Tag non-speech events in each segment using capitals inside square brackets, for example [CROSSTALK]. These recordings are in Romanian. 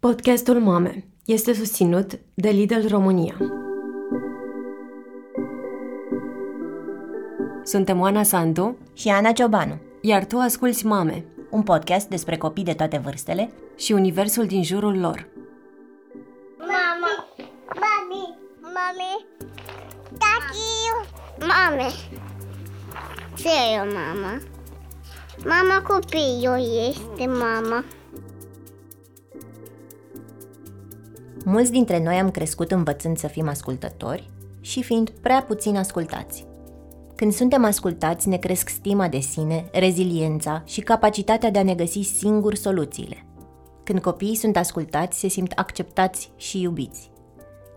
Podcastul Mame este susținut de Lidl România. Suntem Oana Sandu și Ana Ciobanu, iar tu asculți Mame, un podcast despre copii de toate vârstele și universul din jurul lor. Mama, mami, mami, tati, mame. Ce e mama? Mama copilul este mama. Mulți dintre noi am crescut învățând să fim ascultători și fiind prea puțin ascultați. Când suntem ascultați, ne cresc stima de sine, reziliența și capacitatea de a ne găsi singuri soluțiile. Când copiii sunt ascultați, se simt acceptați și iubiți.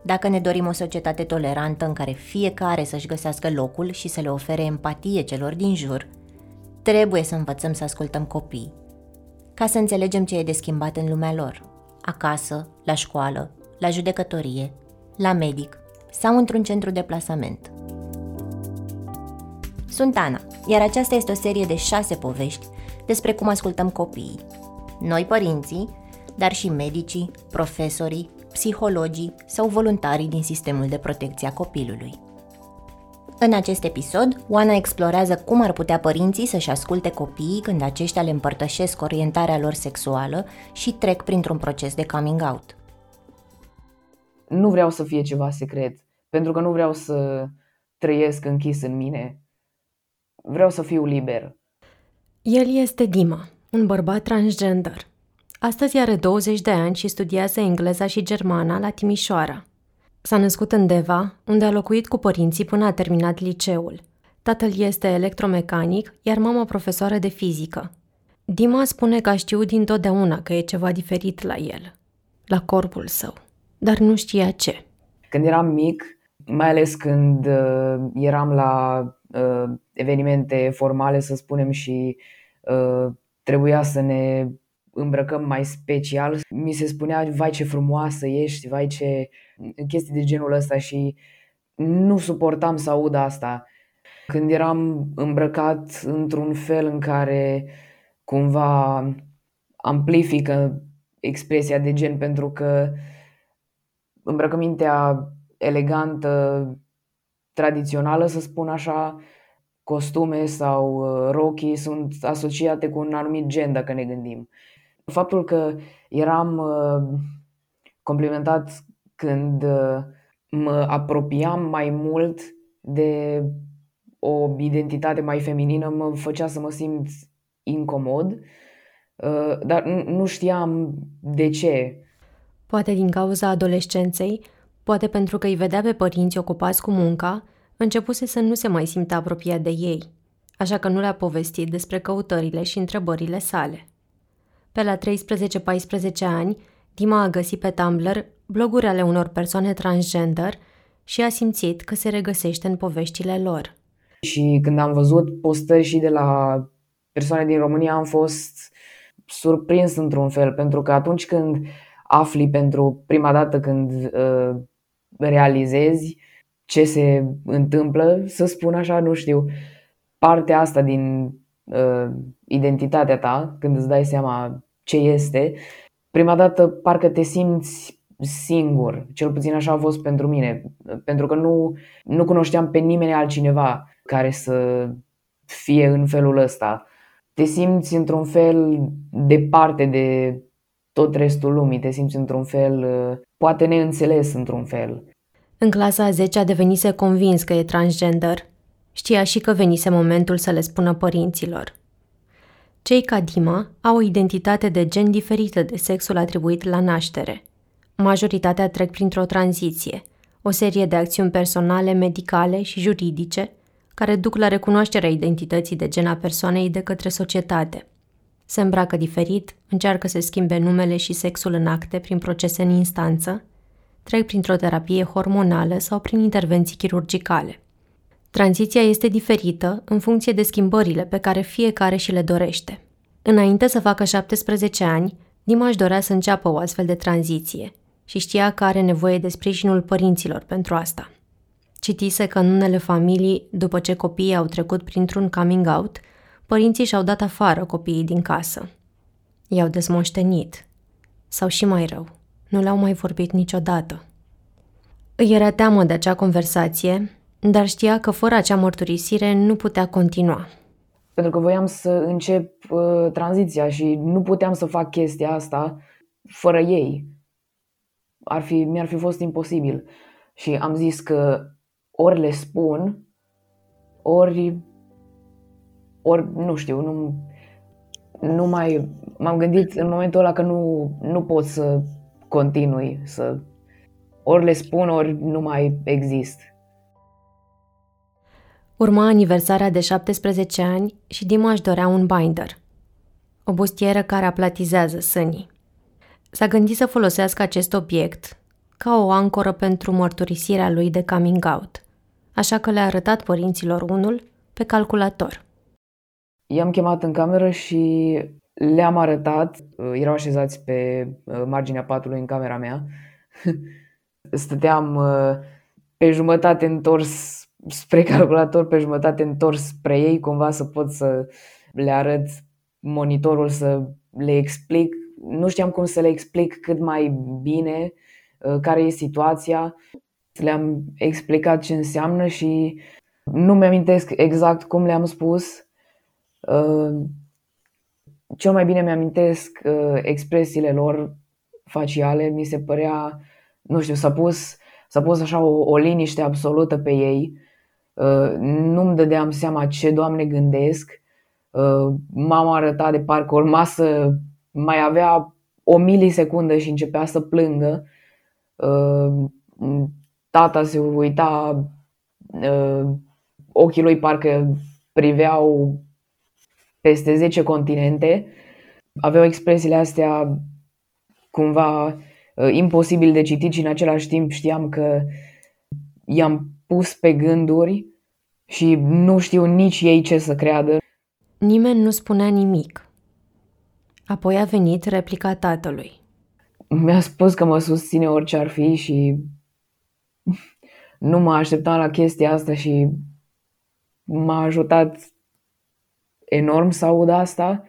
Dacă ne dorim o societate tolerantă în care fiecare să-și găsească locul și să le ofere empatie celor din jur, trebuie să învățăm să ascultăm copiii, ca să înțelegem ce e de schimbat în lumea lor, acasă, la școală, la judecătorie, la medic sau într-un centru de plasament. Sunt Ana, iar aceasta este o serie de șase povești despre cum ascultăm copiii. Noi părinții, dar și medicii, profesorii, psihologii sau voluntarii din sistemul de protecție a copilului. În acest episod, Oana explorează cum ar putea părinții să-și asculte copiii când aceștia le împărtășesc orientarea lor sexuală și trec printr-un proces de coming out. Nu vreau să fie ceva secret, pentru că nu vreau să trăiesc închis în mine. Vreau să fiu liber. El este Dima, un bărbat transgender. Astăzi are 20 de ani și studiază engleza și germana la Timișoara. S-a născut în Deva, unde a locuit cu părinții până a terminat liceul. Tatăl este electromecanic, iar mama profesoară de fizică. Dima spune că a știut dintotdeauna că e ceva diferit la el, la corpul său, dar nu știa ce. Când eram mic, mai ales când uh, eram la uh, evenimente formale, să spunem, și uh, trebuia să ne îmbrăcăm mai special, mi se spunea, vai ce frumoasă ești, vai ce chestii de genul ăsta și nu suportam să aud asta. Când eram îmbrăcat într-un fel în care cumva amplifică expresia de gen pentru că îmbrăcămintea elegantă, tradițională, să spun așa, costume sau uh, rochii sunt asociate cu un anumit gen, dacă ne gândim. Faptul că eram uh, complimentat când uh, mă apropiam mai mult de o identitate mai feminină mă făcea să mă simt incomod, uh, dar nu știam de ce. Poate din cauza adolescenței, poate pentru că îi vedea pe părinți ocupați cu munca, începuse să nu se mai simtă apropiat de ei, așa că nu le-a povestit despre căutările și întrebările sale. Pe la 13-14 ani, Dima a găsit pe Tumblr bloguri ale unor persoane transgender și a simțit că se regăsește în poveștile lor. Și când am văzut postări și de la persoane din România am fost surprins într-un fel, pentru că atunci când afli pentru prima dată când uh, realizezi ce se întâmplă, să spun așa, nu știu, partea asta din uh, identitatea ta, când îți dai seama ce este, prima dată parcă te simți singur, cel puțin așa a fost pentru mine, pentru că nu, nu cunoșteam pe nimeni altcineva care să fie în felul ăsta. Te simți într-un fel departe de tot restul lumii, te simți într-un fel, poate neînțeles într-un fel. În clasa a 10 a devenise convins că e transgender. Știa și că venise momentul să le spună părinților. Cei ca Dima au o identitate de gen diferită de sexul atribuit la naștere – Majoritatea trec printr-o tranziție, o serie de acțiuni personale, medicale și juridice care duc la recunoașterea identității de gen a persoanei de către societate. Se îmbracă diferit, încearcă să schimbe numele și sexul în acte prin procese în instanță, trec printr-o terapie hormonală sau prin intervenții chirurgicale. Tranziția este diferită în funcție de schimbările pe care fiecare și le dorește. Înainte să facă 17 ani, Dimaș își dorea să înceapă o astfel de tranziție și știa că are nevoie de sprijinul părinților pentru asta. Citise că în unele familii, după ce copiii au trecut printr-un coming out, părinții și-au dat afară copiii din casă. I-au dezmoștenit. Sau și mai rău, nu le-au mai vorbit niciodată. Îi era teamă de acea conversație, dar știa că fără acea mărturisire nu putea continua. Pentru că voiam să încep uh, tranziția și nu puteam să fac chestia asta fără ei. Ar fi, mi-ar fi fost imposibil. Și am zis că ori le spun, ori, ori nu știu, nu, nu mai, m-am gândit în momentul ăla că nu, nu pot să continui, să ori le spun, ori nu mai exist. Urma aniversarea de 17 ani și Dima își dorea un binder, o bustieră care aplatizează sânii. S-a gândit să folosească acest obiect ca o ancoră pentru mărturisirea lui de coming out, așa că le-a arătat părinților unul pe calculator. I-am chemat în cameră și le-am arătat, erau așezați pe uh, marginea patului în camera mea, [LAUGHS] stăteam uh, pe jumătate întors spre calculator, pe jumătate întors spre ei, cumva să pot să le arăt monitorul, să le explic. Nu știam cum să le explic cât mai bine uh, care e situația. Le-am explicat ce înseamnă și nu mi-amintesc exact cum le-am spus. Uh, cel mai bine mi-amintesc expresiile lor faciale. Mi se părea, nu știu, s-a pus, s-a pus așa o, o liniște absolută pe ei Uh, nu-mi dădeam seama ce Doamne gândesc. Uh, m-am arătat de parcă urma să mai avea o milisecundă și începea să plângă. Uh, tata se uita, ochii lui parcă priveau peste 10 continente. Aveau expresiile astea cumva imposibil de citit și în același timp știam că i-am pus pe gânduri și nu știu nici ei ce să creadă. Nimeni nu spunea nimic. Apoi a venit replica tatălui. Mi-a spus că mă susține orice ar fi și nu mă așteptam la chestia asta și m-a ajutat enorm să aud asta.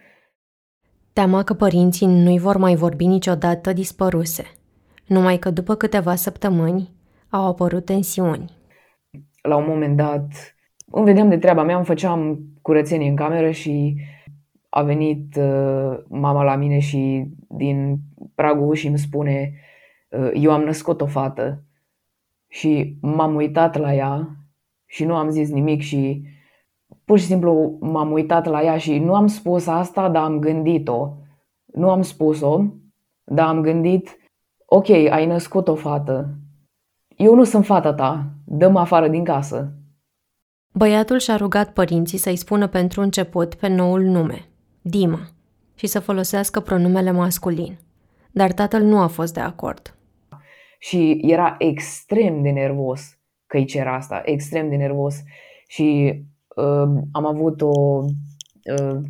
Teama că părinții nu-i vor mai vorbi niciodată dispăruse, numai că după câteva săptămâni au apărut tensiuni. La un moment dat îmi vedeam de treaba mea, îmi făceam curățenie în cameră și a venit uh, mama la mine și din pragul ușii îmi spune uh, eu am născut o fată și m-am uitat la ea și nu am zis nimic și pur și simplu m-am uitat la ea și nu am spus asta, dar am gândit-o. Nu am spus-o, dar am gândit, ok, ai născut o fată. Eu nu sunt fata ta, dă-mă afară din casă. Băiatul și-a rugat părinții să-i spună pentru început pe noul nume, Dima, și să folosească pronumele masculin. Dar tatăl nu a fost de acord. Și era extrem de nervos că îi cer asta, extrem de nervos. Și uh, am avut o... Uh,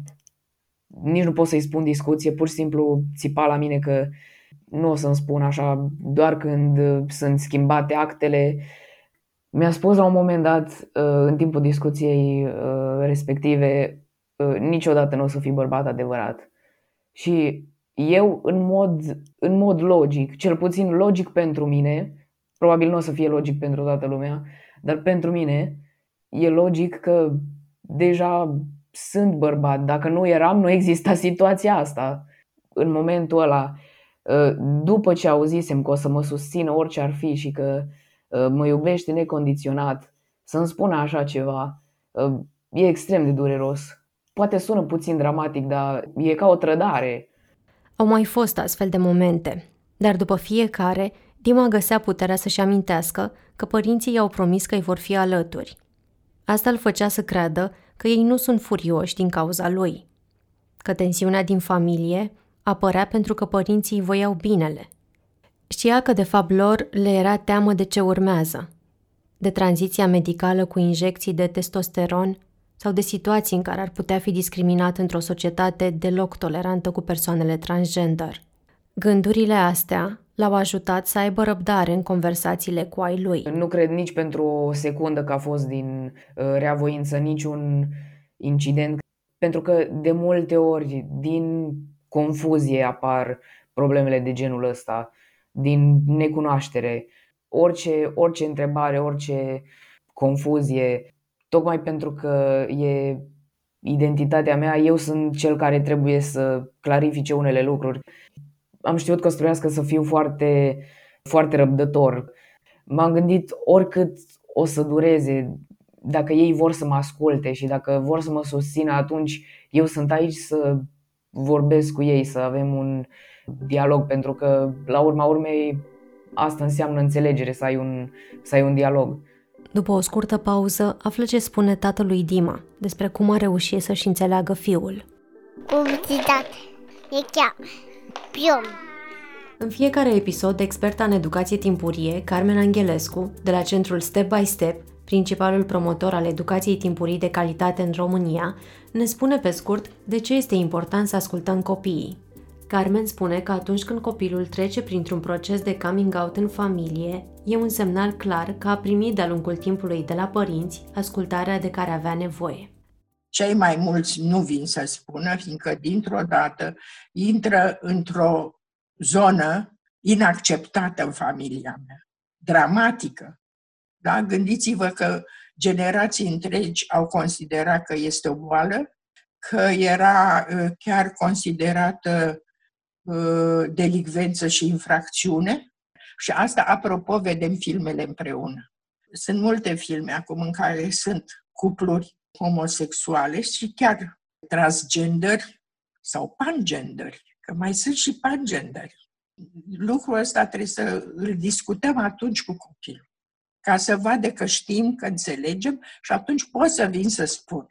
nici nu pot să-i spun discuție, pur și simplu țipa la mine că nu o să-mi spun așa, doar când uh, sunt schimbate actele mi-a spus la un moment dat, uh, în timpul discuției uh, respective, uh, niciodată nu o să fii bărbat adevărat. Și eu, în mod, în mod logic, cel puțin logic pentru mine, probabil nu o să fie logic pentru toată lumea, dar pentru mine e logic că deja sunt bărbat. Dacă nu eram, nu exista situația asta. În momentul ăla, după ce auzisem că o să mă susțină orice ar fi și că Uh, mă iubește necondiționat, să-mi spună așa ceva, uh, e extrem de dureros. Poate sună puțin dramatic, dar e ca o trădare. Au mai fost astfel de momente, dar după fiecare, Dima găsea puterea să-și amintească că părinții i-au promis că îi vor fi alături. Asta îl făcea să creadă că ei nu sunt furioși din cauza lui, că tensiunea din familie apărea pentru că părinții îi voiau binele – Știa că de fapt lor le era teamă de ce urmează, de tranziția medicală cu injecții de testosteron sau de situații în care ar putea fi discriminat într-o societate deloc tolerantă cu persoanele transgender. Gândurile astea l-au ajutat să aibă răbdare în conversațiile cu ai lui. Nu cred nici pentru o secundă că a fost din uh, reavoință niciun incident, pentru că de multe ori din confuzie apar problemele de genul ăsta, din necunoaștere. Orice, orice întrebare, orice confuzie, tocmai pentru că e identitatea mea, eu sunt cel care trebuie să clarifice unele lucruri. Am știut că o să trebuiască să fiu foarte, foarte răbdător. M-am gândit oricât o să dureze, dacă ei vor să mă asculte și dacă vor să mă susțină, atunci eu sunt aici să vorbesc cu ei, să avem un dialog, pentru că la urma urmei asta înseamnă înțelegere, să ai un, să ai un dialog. După o scurtă pauză, află ce spune tatălui Dima despre cum a reușit să-și înțeleagă fiul. Publicitate. E chiar. Piom. În fiecare episod, experta în educație timpurie, Carmen Angelescu, de la centrul Step by Step, principalul promotor al educației timpurii de calitate în România, ne spune pe scurt de ce este important să ascultăm copiii. Carmen spune că atunci când copilul trece printr-un proces de coming out în familie, e un semnal clar că a primit de-a lungul timpului de la părinți ascultarea de care avea nevoie. Cei mai mulți nu vin să spună, fiindcă dintr-o dată intră într-o zonă inacceptată în familia mea, dramatică. Da? Gândiți-vă că generații întregi au considerat că este o boală, că era uh, chiar considerată uh, delicvență și infracțiune. Și asta, apropo, vedem filmele împreună. Sunt multe filme acum în care sunt cupluri homosexuale și chiar transgender sau pangender, că mai sunt și pangender. Lucrul ăsta trebuie să îl discutăm atunci cu copilul, ca să vadă că știm, că înțelegem și atunci pot să vin să spun.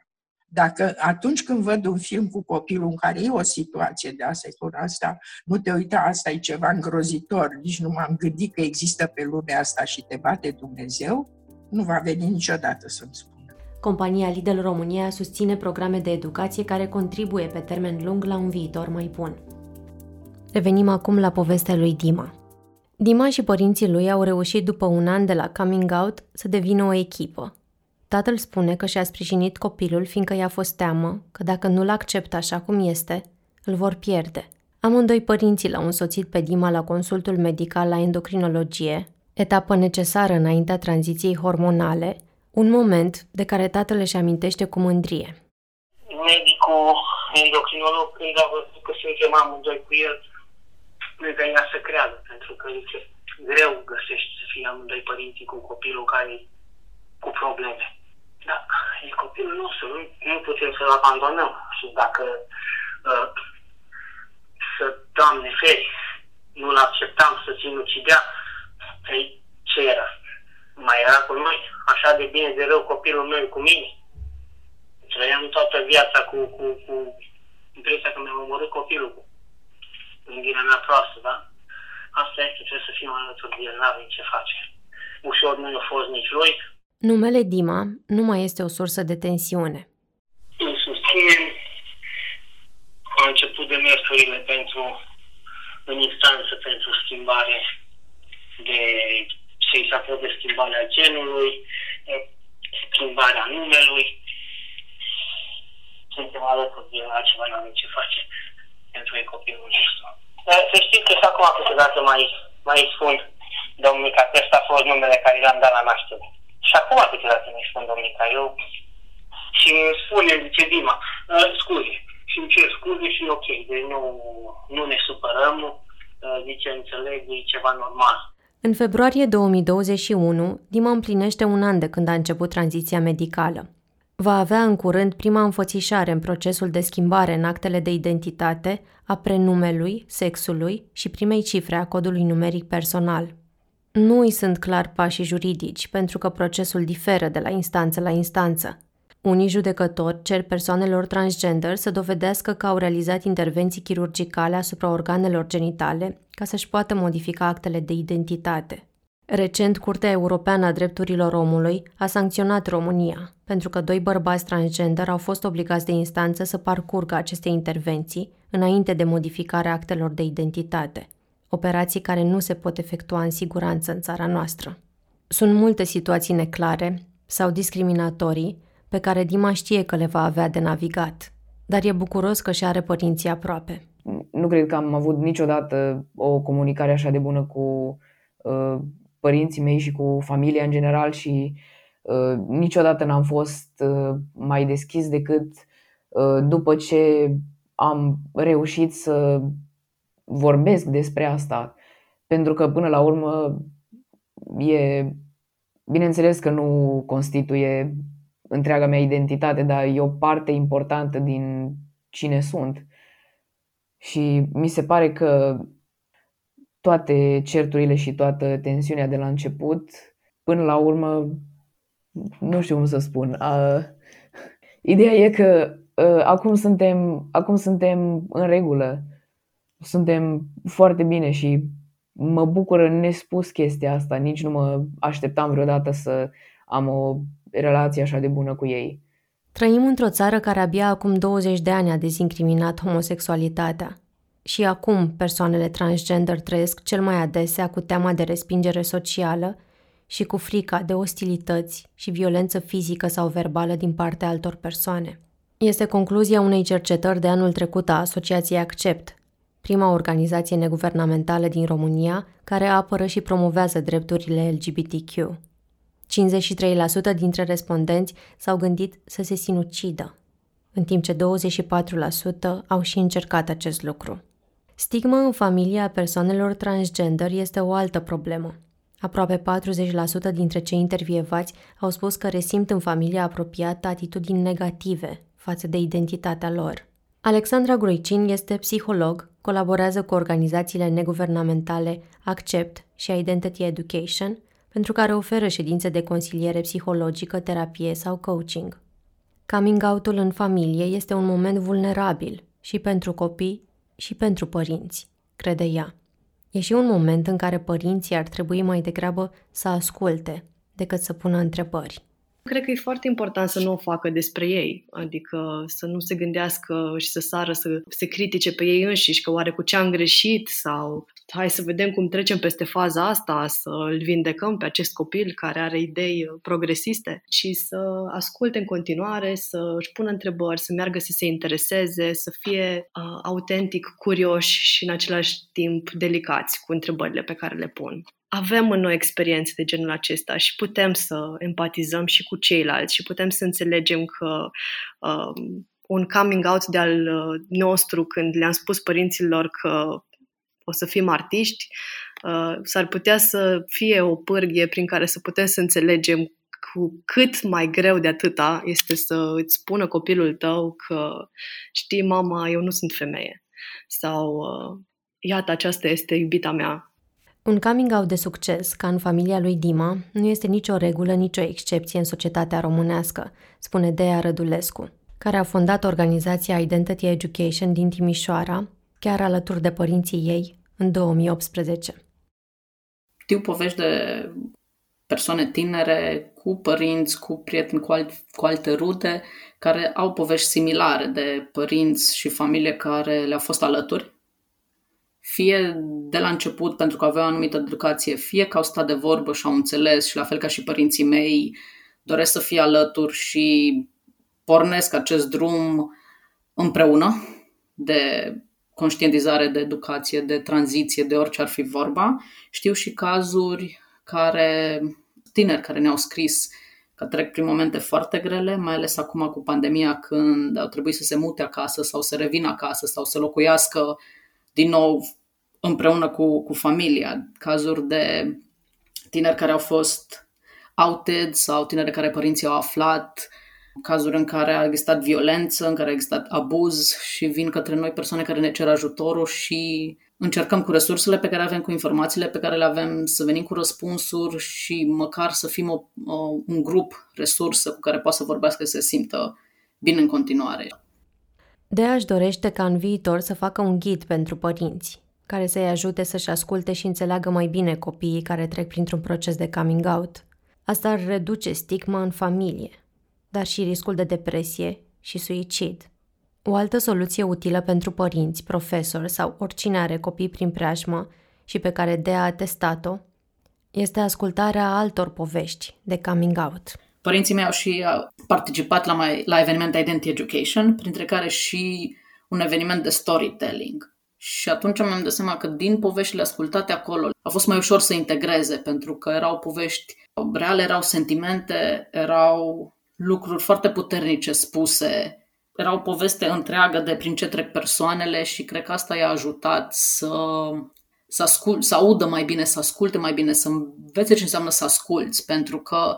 Dacă atunci când văd un film cu copilul în care e o situație de asta, spun asta, nu te uita, asta e ceva îngrozitor, nici nu m-am gândit că există pe lumea asta și te bate Dumnezeu, nu va veni niciodată să-mi spun. Compania Lidl România susține programe de educație care contribuie pe termen lung la un viitor mai bun. Revenim acum la povestea lui Dima. Dima și părinții lui au reușit după un an de la coming out să devină o echipă. Tatăl spune că și-a sprijinit copilul fiindcă i-a fost teamă că dacă nu-l acceptă așa cum este, îl vor pierde. Amândoi părinții l-au însoțit pe Dima la consultul medical la endocrinologie, etapă necesară înaintea tranziției hormonale, un moment de care tatăl își amintește cu mândrie. Medicul endocrinolog, când a văzut că suntem amândoi cu el, nu venea să creadă, pentru că zice, greu găsești să fii amândoi părinții cu copilul care e cu probleme. Da, e copilul nostru, nu, nu putem să-l abandonăm. Și dacă uh, să, Doamne feri, nu-l acceptam să sinucidea, ei, ce era? Mai era cu noi? așa de bine de rău copilul meu cu mine. Trăiam toată viața cu, cu, cu impresia că mi-am omorât copilul cu gândirea mea proastă, da? Asta este, trebuie să fim alături de el, n-avem ce face. Ușor nu a fost nici lui. Numele Dima nu mai este o sursă de tensiune. Îl susținem. A început demersurile pentru, în instanță pentru schimbare de și s-a de schimbarea genului, schimbarea numelui. Suntem alături de altceva, nu avem ce face pentru ei copilul nostru. Să știți că și acum câteodată mai, mai spun Domnica, că ăsta a fost numele care l-am dat la naștere. Și acum câteodată mi spun Domnica, eu și îmi spune, zice Dima, scuze. Și îmi cer scuze și ok, deci nu, nu ne supărăm, zice, înțeleg, e ceva normal. În februarie 2021, Dima împlinește un an de când a început tranziția medicală. Va avea în curând prima înfățișare în procesul de schimbare în actele de identitate a prenumelui, sexului și primei cifre a codului numeric personal. Nu îi sunt clar pașii juridici, pentru că procesul diferă de la instanță la instanță. Unii judecători cer persoanelor transgender să dovedească că au realizat intervenții chirurgicale asupra organelor genitale ca să-și poată modifica actele de identitate. Recent, Curtea Europeană a Drepturilor Omului a sancționat România pentru că doi bărbați transgender au fost obligați de instanță să parcurgă aceste intervenții înainte de modificarea actelor de identitate, operații care nu se pot efectua în siguranță în țara noastră. Sunt multe situații neclare sau discriminatorii pe care Dima știe că le va avea de navigat, dar e bucuros că și are părinții aproape. nu cred că am avut niciodată o comunicare așa de bună cu uh, părinții mei și cu familia în general și uh, niciodată n-am fost uh, mai deschis decât uh, după ce am reușit să vorbesc despre asta. Pentru că până la urmă e bineînțeles că nu constituie întreaga mea identitate, dar e o parte importantă din cine sunt. Și mi se pare că toate certurile și toată tensiunea de la început, până la urmă, nu știu cum să spun. Uh, ideea e că uh, acum, suntem, acum suntem în regulă. Suntem foarte bine și mă bucură nespus chestia asta. Nici nu mă așteptam vreodată să am o relație așa de bună cu ei. Trăim într-o țară care abia acum 20 de ani a dezincriminat homosexualitatea. Și acum persoanele transgender trăiesc cel mai adesea cu teama de respingere socială și cu frica de ostilități și violență fizică sau verbală din partea altor persoane. Este concluzia unei cercetări de anul trecut a Asociației Accept, prima organizație neguvernamentală din România care apără și promovează drepturile LGBTQ. 53% dintre respondenți s-au gândit să se sinucidă, în timp ce 24% au și încercat acest lucru. Stigma în familia persoanelor transgender este o altă problemă. Aproape 40% dintre cei intervievați au spus că resimt în familia apropiată atitudini negative față de identitatea lor. Alexandra Groicin este psiholog, colaborează cu organizațiile neguvernamentale Accept și Identity Education, pentru care oferă ședințe de consiliere psihologică, terapie sau coaching. Coming out-ul în familie este un moment vulnerabil și pentru copii și pentru părinți, crede ea. E și un moment în care părinții ar trebui mai degrabă să asculte decât să pună întrebări. Cred că e foarte important să nu o facă despre ei, adică să nu se gândească și să sară să se critique pe ei înșiși, că oare cu ce am greșit sau hai să vedem cum trecem peste faza asta, să îl vindecăm pe acest copil care are idei progresiste, ci să asculte în continuare, să își pună întrebări, să meargă să se intereseze, să fie uh, autentic curioși și în același timp delicați cu întrebările pe care le pun avem în noi experiențe de genul acesta și putem să empatizăm și cu ceilalți și putem să înțelegem că um, un coming out de-al uh, nostru când le-am spus părinților că o să fim artiști, uh, s-ar putea să fie o pârghie prin care să putem să înțelegem cu cât mai greu de atâta este să îți spună copilul tău că știi, mama, eu nu sunt femeie. Sau uh, iată, aceasta este iubita mea, un coming out de succes, ca în familia lui Dima, nu este nicio regulă, nicio excepție în societatea românească, spune Dea Rădulescu, care a fondat organizația Identity Education din Timișoara, chiar alături de părinții ei, în 2018. Știu povești de persoane tinere cu părinți, cu prieteni, cu, alt, cu alte rude, care au povești similare de părinți și familie care le-au fost alături fie de la început pentru că aveau o anumită educație, fie că au stat de vorbă și au înțeles și la fel ca și părinții mei doresc să fie alături și pornesc acest drum împreună de conștientizare, de educație, de tranziție, de orice ar fi vorba. Știu și cazuri care, tineri care ne-au scris că trec prin momente foarte grele, mai ales acum cu pandemia când au trebuit să se mute acasă sau să revină acasă sau să locuiască din nou împreună cu, cu familia. Cazuri de tineri care au fost outed sau tineri care părinții au aflat, cazuri în care a existat violență, în care a existat abuz și vin către noi persoane care ne cer ajutorul și încercăm cu resursele pe care avem, cu informațiile pe care le avem, să venim cu răspunsuri și măcar să fim o, o, un grup, resursă cu care poate să vorbească, să se simtă bine în continuare. Dea își dorește ca în viitor să facă un ghid pentru părinți, care să-i ajute să-și asculte și înțeleagă mai bine copiii care trec printr-un proces de coming out. Asta ar reduce stigma în familie, dar și riscul de depresie și suicid. O altă soluție utilă pentru părinți, profesori sau oricine are copii prin preajmă și pe care Dea a testat-o, este ascultarea altor povești de coming out. Părinții mei au și participat la, mai, la evenimente Identity Education, printre care și un eveniment de storytelling. Și atunci mi-am dat seama că din poveștile ascultate acolo a fost mai ușor să integreze, pentru că erau povești reale, erau sentimente, erau lucruri foarte puternice spuse, era o poveste întreagă de prin ce trec persoanele și cred că asta i-a ajutat să, să, ascult, să audă mai bine, să asculte mai bine, să învețe ce înseamnă să asculți, pentru că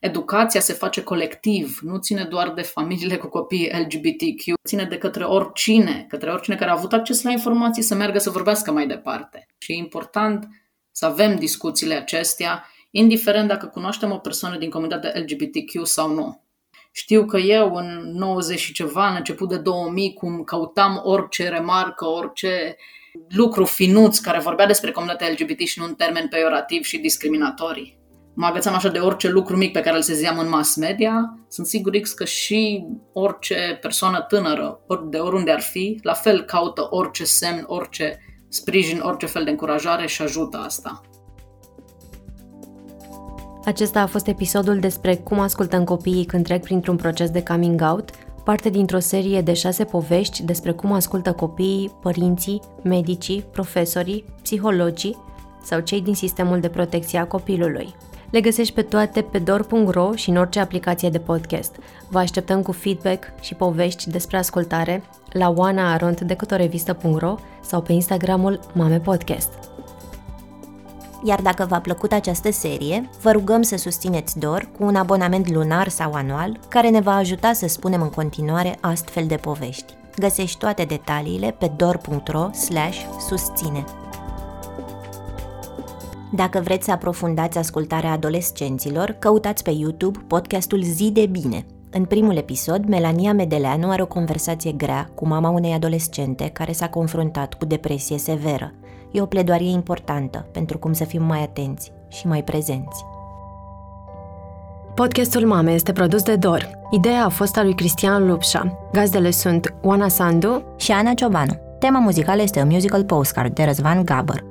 educația se face colectiv, nu ține doar de familiile cu copii LGBTQ, ține de către oricine, către oricine care a avut acces la informații să meargă să vorbească mai departe. Și e important să avem discuțiile acestea, indiferent dacă cunoaștem o persoană din comunitatea LGBTQ sau nu. Știu că eu în 90 și ceva, în început de 2000, cum căutam orice remarcă, orice lucru finuț care vorbea despre comunitatea LGBT și nu în termen peiorativ și discriminatorii mă agățam așa de orice lucru mic pe care îl sezeam în mass media, sunt sigur că și orice persoană tânără, ori de oriunde ar fi, la fel caută orice semn, orice sprijin, orice fel de încurajare și ajută asta. Acesta a fost episodul despre cum ascultăm copiii când trec printr-un proces de coming out, parte dintr-o serie de șase povești despre cum ascultă copiii, părinții, medicii, profesorii, psihologii sau cei din sistemul de protecție a copilului. Le găsești pe toate pe dor.ro și în orice aplicație de podcast. Vă așteptăm cu feedback și povești despre ascultare la oanaaronddecutorevistă.ro sau pe Instagramul Mame Podcast. Iar dacă v-a plăcut această serie, vă rugăm să susțineți DOR cu un abonament lunar sau anual, care ne va ajuta să spunem în continuare astfel de povești. Găsești toate detaliile pe dor.ro susține. Dacă vreți să aprofundați ascultarea adolescenților, căutați pe YouTube podcastul Zi de Bine. În primul episod, Melania Medeleanu are o conversație grea cu mama unei adolescente care s-a confruntat cu depresie severă. E o pledoarie importantă pentru cum să fim mai atenți și mai prezenți. Podcastul Mame este produs de Dor. Ideea a fost a lui Cristian Lupșa. Gazdele sunt Oana Sandu și Ana Ciobanu. Tema muzicală este un musical postcard de Răzvan Gabăr.